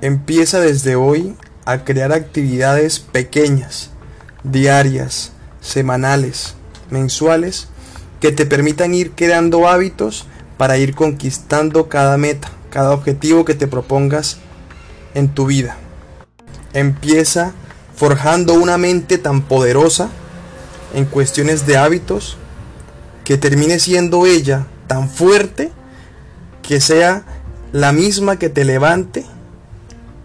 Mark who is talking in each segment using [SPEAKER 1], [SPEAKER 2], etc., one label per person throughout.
[SPEAKER 1] Empieza desde hoy a crear actividades pequeñas, diarias, semanales, mensuales, que te permitan ir creando hábitos para ir conquistando cada meta, cada objetivo que te propongas en tu vida. Empieza forjando una mente tan poderosa en cuestiones de hábitos que termine siendo ella tan fuerte que sea la misma que te levante,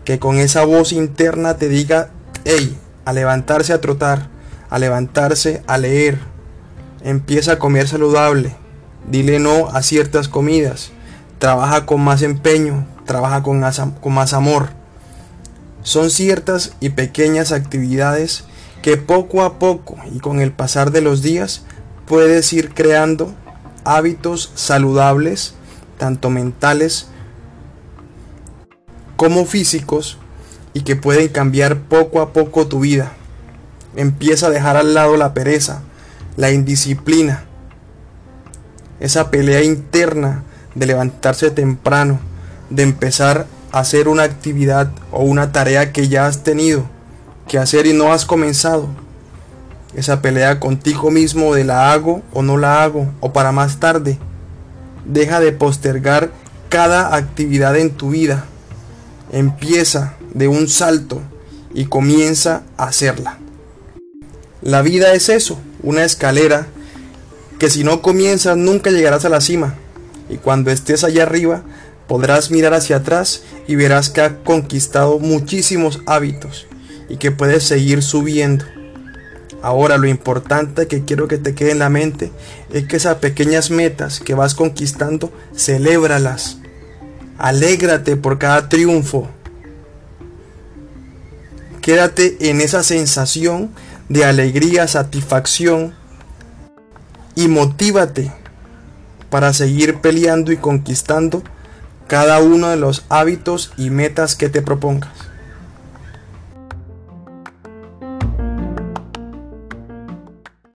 [SPEAKER 1] que con esa voz interna te diga, hey, a levantarse a trotar, a levantarse a leer, empieza a comer saludable, dile no a ciertas comidas, trabaja con más empeño, trabaja con más, con más amor. Son ciertas y pequeñas actividades que poco a poco y con el pasar de los días puedes ir creando hábitos saludables, tanto mentales como físicos, y que pueden cambiar poco a poco tu vida. Empieza a dejar al lado la pereza, la indisciplina, esa pelea interna de levantarse temprano, de empezar a hacer una actividad o una tarea que ya has tenido que hacer y no has comenzado. Esa pelea contigo mismo de la hago o no la hago o para más tarde. Deja de postergar cada actividad en tu vida. Empieza de un salto y comienza a hacerla. La vida es eso, una escalera que si no comienzas nunca llegarás a la cima. Y cuando estés allá arriba podrás mirar hacia atrás y verás que has conquistado muchísimos hábitos y que puedes seguir subiendo. Ahora lo importante que quiero que te quede en la mente es que esas pequeñas metas que vas conquistando, celébralas. Alégrate por cada triunfo. Quédate en esa sensación de alegría, satisfacción y motívate para seguir peleando y conquistando cada uno de los hábitos y metas que te propongas.